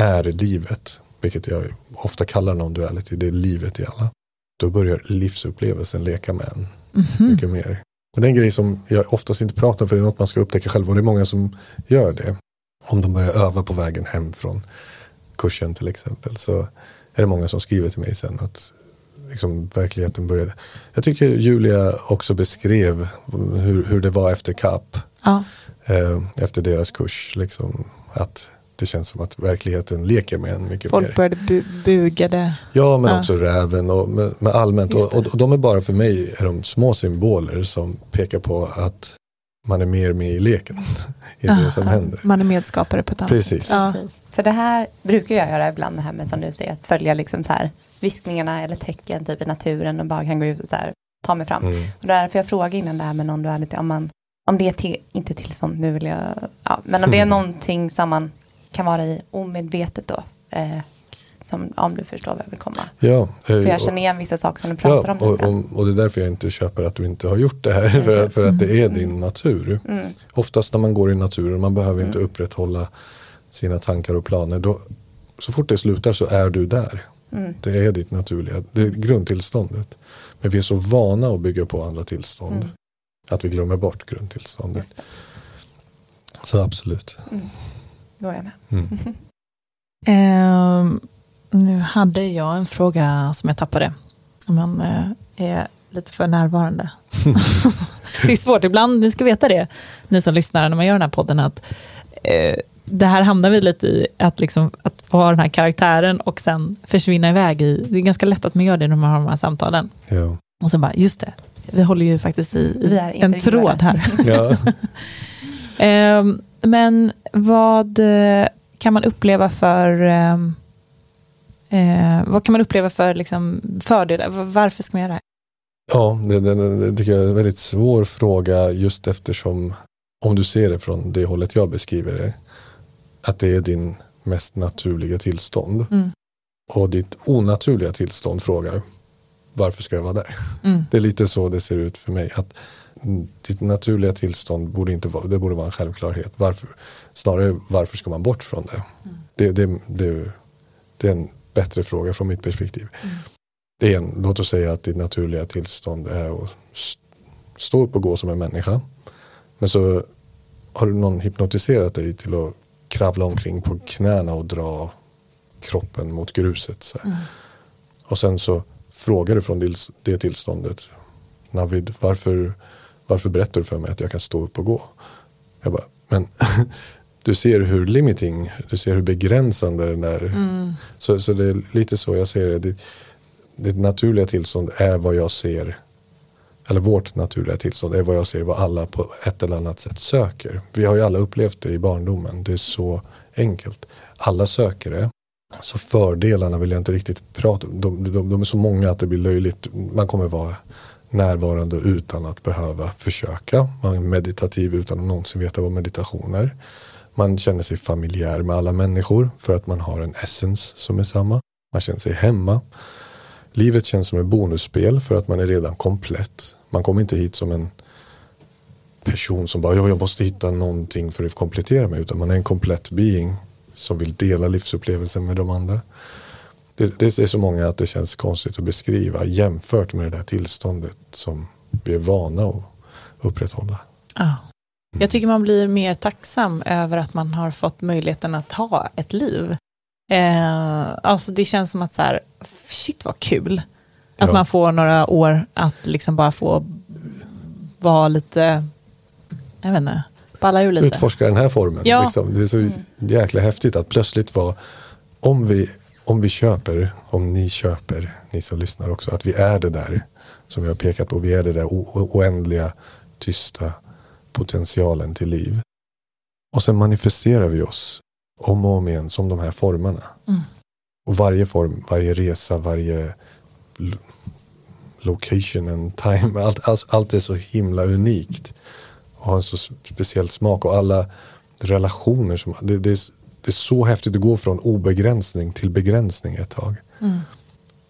är livet, vilket jag ofta kallar non-duality, det är livet i alla, då börjar livsupplevelsen leka med en Mhm. mycket mer. Och det är en grej som jag oftast inte pratar om för det är något man ska upptäcka själv och det är många som gör det. Om de börjar öva på vägen hem från kursen till exempel så är det många som skriver till mig sen att liksom, verkligheten började. Jag tycker Julia också beskrev hur, hur det var efter CAP, Ja. eh, efter deras kurs. Liksom, att det känns som att verkligheten leker med en mycket Folk mer. började bu bugade. Ja, men Ja. också räven och med, med allmänt. Och, och, och de är bara för mig är de små symboler som pekar på att man är mer med i leken i det som händer. Man är medskapare på ett annat Precis. sätt. Ja. Precis. För det här brukar jag göra ibland, det här med som du säger, att följa liksom så här viskningarna eller tecken typ i naturen och bara kan gå ut och så här, ta mig fram. Mm. Och därför jag frågade innan det här med non-duality, om, man, om det är till, inte tillstånd, nu vill jag, ja, men om det är någonting som man kan vara i omedvetet då, eh, som, om du förstår vad jag vill komma. Ja, eh, För jag känner igen vissa saker som du pratar ja om. och, och, det är därför jag inte köper att du inte har gjort det här. För, för att det är din natur. Mm, Oftast när man går i naturen, man behöver inte Mm. upprätthålla sina tankar och planer. Då, så fort det slutar så är du där. mm, Det är ditt naturliga, det är grundtillståndet. Men vi är så vana att bygga på andra tillstånd. Mm. Att vi glömmer bort grundtillståndet. Så absolut. Då är jag med. Mm. Ehm, nu hade jag en fråga som jag tappade. Man eh, är lite för närvarande. det är svårt ibland, ni ska veta det, ni som lyssnar när man gör den här podden, att eh, det här hamnar vi lite i, att, liksom, att vara den här karaktären och sen försvinna iväg i, det är ganska lätt att man gör det när man har de här samtalen. Ja. Och så bara, just det, vi håller ju faktiskt i, i en tråd här. Ja. Ehm, men vad eh, kan man uppleva för ehm, eh, vad kan man uppleva för liksom, fördelar? Varför ska man göra det här? Ja, det, det, det tycker jag är en väldigt svår fråga just eftersom om du ser det från det hållet jag beskriver det, att det är din mest naturliga tillstånd Mm. och ditt onaturliga tillstånd frågar varför ska jag vara där? Mm. Det är lite så det ser ut för mig. Att ditt naturliga tillstånd borde inte vara, det borde vara en självklarhet. Varför, snarare varför ska man bort från det? Det, det, det? det är en bättre fråga från mitt perspektiv. Det är en, låt oss säga att ditt naturliga tillstånd är att st- stå upp och gå som en människa. Men så har du någon hypnotiserat dig till att kravla omkring på knäna och dra kroppen mot gruset. Så här. Och sen så frågar du från det tillståndet. Navid, varför, varför berättar du för mig att jag kan stå upp och gå? Jag bara, men du ser hur limiting, du ser hur begränsande den är. Så, så det är lite så jag ser det. Ditt, ditt naturliga tillstånd är vad jag ser. Eller vårt naturliga tillstånd är vad jag ser vad alla på ett eller annat sätt söker. Vi har ju alla upplevt det i barndomen. Det är så enkelt. Alla söker det. Så fördelarna vill jag inte riktigt prata om. De, de, de är så många att det blir löjligt. Man kommer vara närvarande utan att behöva försöka. Man är meditativ utan att någonsin veta vad meditation är. Man känner sig familjär med alla människor för att man har en essens som är samma. Man känner sig hemma. Livet känns som ett bonusspel för att man är redan komplett. Man kommer inte hit som en person som bara, jag måste hitta någonting för att komplettera mig. Utan man är en komplett being som vill dela livsupplevelsen med de andra. Det, det är så många att det känns konstigt att beskriva jämfört med det där tillståndet som vi är vana att upprätthålla. Ja. Jag tycker man blir mer tacksam över att man har fått möjligheten att ha ett liv. Eh, alltså det känns som att så här, shit vad kul. Att Ja. man får några år att liksom bara få vara lite, jag vet inte, balla ur lite. Utforska den här formen. Ja. Liksom. Det är så jäkla häftigt att plötsligt vara, om vi, om vi köper, om ni köper, ni som lyssnar också, att vi är det där som vi har pekat på, vi är det där oändliga, tysta potentialen till liv. Och sen manifesterar vi oss om och om igen som de här formerna. Mm. Och varje form, varje resa, varje lo- location and time, allt, allt, allt är så himla unikt. Och har en så speciell smak och alla relationer som, det, det, är, det är så häftigt att gå från obegränsning till begränsning ett tag. Mm.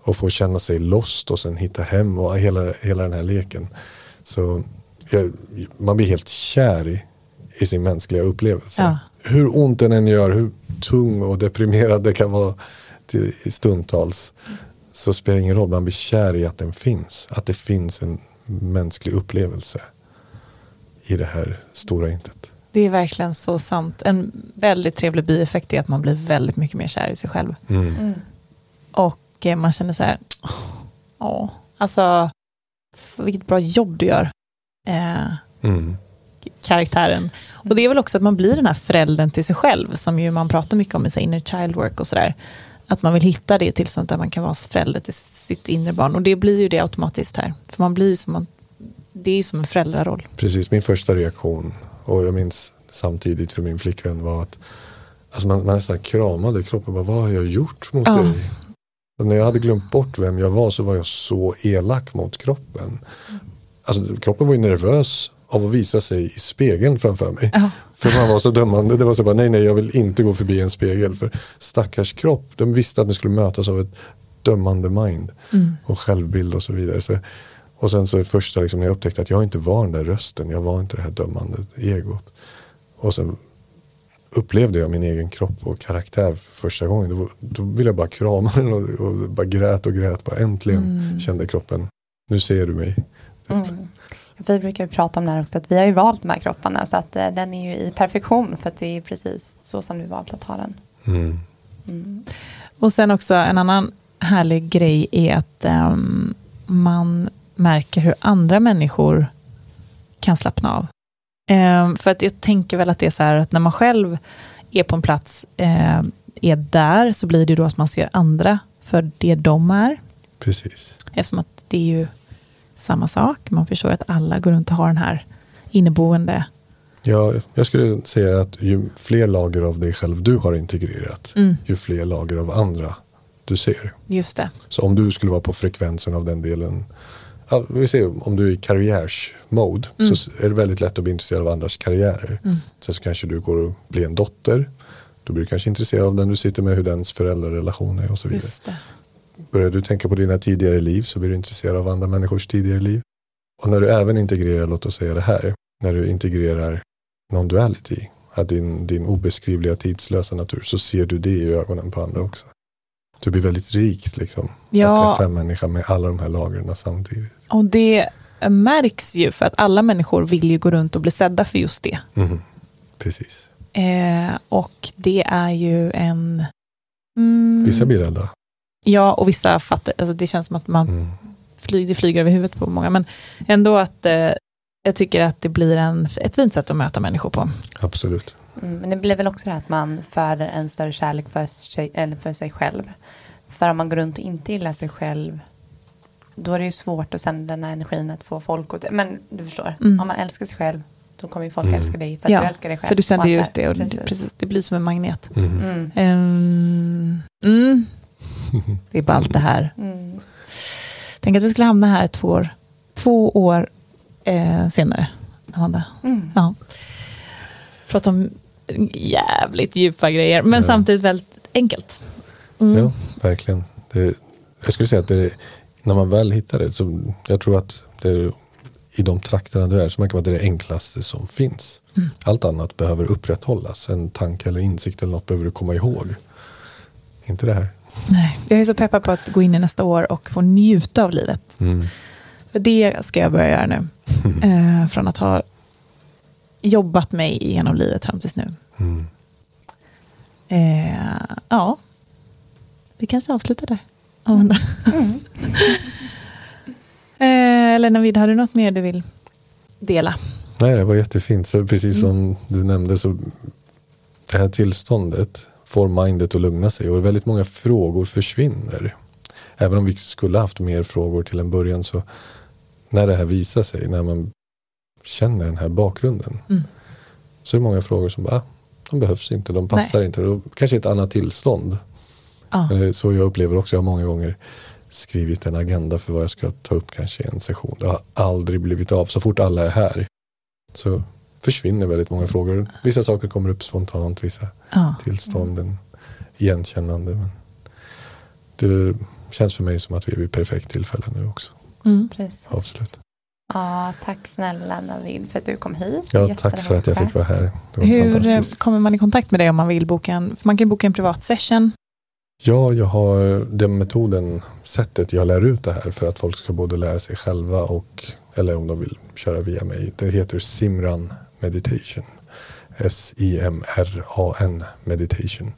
Och få känna sig lost och sen hitta hem och hela, hela den här leken. Så jag, man blir helt kär i, i sin mänskliga upplevelse. Ja. Hur ont den än gör, hur tung och deprimerad det kan vara till, stundtals. Så spelar det ingen roll, man blir kär i att den finns. Att det finns en mänsklig upplevelse i det här stora intet. Det är verkligen så sant. En väldigt trevlig bieffekt är att man blir väldigt mycket mer kär i sig själv. Mm. Och eh, man känner så här, ja, alltså, vilket bra jobb du gör. Eh, Mm. karaktären. Och det är väl också att man blir den här föräldern till sig själv, som ju man pratar mycket om i så inner child work och sådär. Att man vill hitta det tillståndet där man kan vara förälder till sitt inre barn. Och det blir ju det automatiskt här. För man blir ju som man, det är ju som en föräldraroll. Precis, min första reaktion och jag minns samtidigt för min flickvän var att alltså man, man nästan kramade kroppen. Bara, Vad har jag gjort mot Ja. dig? Och när jag hade glömt bort vem jag var så var jag så elak mot kroppen. Alltså, kroppen var ju nervös av att visa sig i spegeln framför mig. Ja. För man var så dömande. Det var så bara, nej nej jag vill inte gå förbi en spegel. För stackars kropp, de visste att den skulle mötas av ett dömande mind. Och självbild och så vidare. Så, och sen så första liksom, när jag upptäckte att jag inte var den där rösten. Jag var inte det här dömande egot. Och sen upplevde jag min egen kropp och karaktär för första gången. Då, då ville jag bara krama den och, och bara grät och grät. Bara äntligen kände kroppen, nu ser du mig. Mm. Vi brukar ju prata om det här också, att vi har ju valt de här kropparna så att eh, den är ju i perfektion för att det är precis så som vi valt att ha den. Mm. Mm. Och sen också en annan härlig grej är att ehm, man märker hur andra människor kan slappna av. Ehm, för att jag tänker väl att det är så här att när man själv är på en plats, ehm, är där, så blir det då att man ser andra för det de är. Precis. Eftersom att det är ju samma sak. Man förstår att alla går runt och har den här inneboende. Ja, jag skulle säga att ju fler lager av dig själv du har integrerat, Mm, ju fler lager av andra du ser. just det. Så om du skulle vara på frekvensen av den delen, vi ser om du är i karriärsmode Mm. så är det väldigt lätt att bli intresserad av andras karriärer. Mm. Sen så kanske du går och blir en dotter, då blir du kanske intresserad av den du sitter med, hur dens föräldrarelation är och så vidare. Börjar du tänka på dina tidigare liv så blir du intresserad av andra människors tidigare liv. Och när du även integrerar, låt oss säga det här, när du integrerar non-duality, att din, din obeskrivliga tidslösa natur, så ser du det i ögonen på andra också. Det blir väldigt rikt liksom, att Ja, träffa en människa med alla de här lagren samtidigt. och det märks ju för att alla människor vill ju gå runt och bli sedda för just det. Mhm. Precis. Eh, och det är ju en... Mm, Vissa blir rädda. Ja, och vissa fattar, alltså det känns som att man Mm. flyger, det flyger över huvudet på många, men ändå att eh, jag tycker att det blir en, ett fint sätt att möta människor på. Absolut. Mm, men det blir väl också det här att man föder en större kärlek för sig, eller för sig själv. För om man går runt och inte gillar sig själv, då är det ju svårt att sända den här energin att få folk att... Men du förstår, Mm. om man älskar sig själv, då kommer ju folk Mm. älska dig för att Ja, du älskar dig själv. För du sänder ju ut det och det, Precis. precis, det blir som en magnet. Mm. Mm. Ehm, mm. Det är bara allt det här. Mm. Tänk att vi skulle hamna här två år, två år eh, senare. Amanda. Mm. Ja. Prata om jävligt djupa grejer, men Ja. samtidigt väldigt enkelt. Mm. Ja, verkligen. Det, jag skulle säga att det är, när man väl hittar det, så jag tror att det är, i de trakterna du är så märker man att det är det enklaste som finns. Mm. Allt annat behöver upprätthållas. En tanke eller insikt eller något behöver du komma ihåg. Inte det här. Nej, jag är så peppad på att gå in i nästa år och få njuta av livet. Mm. För det ska jag börja göra nu. Eh, från att ha jobbat mig igenom livet fram tills nu. Mm. Eh, ja, vi kanske avslutar där. Amanda. eh, eller Navid, har du något mer du vill dela? Nej, det var jättefint. Så precis som du nämnde så det här tillståndet får mindet att lugna sig och väldigt många frågor försvinner. Även om vi skulle haft mer frågor till en början så när det här visar sig, när man känner den här bakgrunden Mm. så är det många frågor som bara, ah, de behövs inte, de passar inte. Då kanske ett annat tillstånd. Eller så jag upplever också, jag har många gånger skrivit en agenda för vad jag ska ta upp kanske i en session. Det har aldrig blivit av. Så fort alla är här så försvinner väldigt många frågor. Vissa saker kommer upp spontant, vissa Ja. tillstånden igenkännande. Men det känns för mig som att vi är vid perfekt tillfälle nu också. Mm. Avslut. Ja, tack snälla Navid för att du kom hit. Ja, tack för att jag fick vara här. Det var Hur kommer man i kontakt med dig om man vill boka en, för man kan boka en privat session. Ja, jag har den metoden, sättet jag lär ut det här för att folk ska både lära sig själva och, eller om de vill köra via mig. Det heter Simran Meditation. S-I-M-R-A-N Meditation.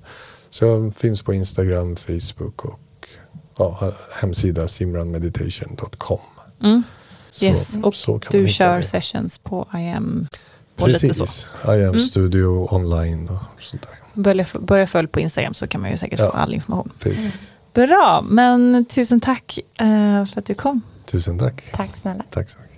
Så jag finns på Instagram, Facebook och ja, hemsida simranmeditation.com. Mm. Så, Yes, och så kan man Du kör mig. sessions på IM och så. Precis, I am Mm. studio online och sånt där. Börja, börja följa på Instagram så kan man ju säkert Ja. få all information. Precis. Bra, men tusen tack eh, för att du kom. Tusen tack. Tack snälla. Tack så mycket.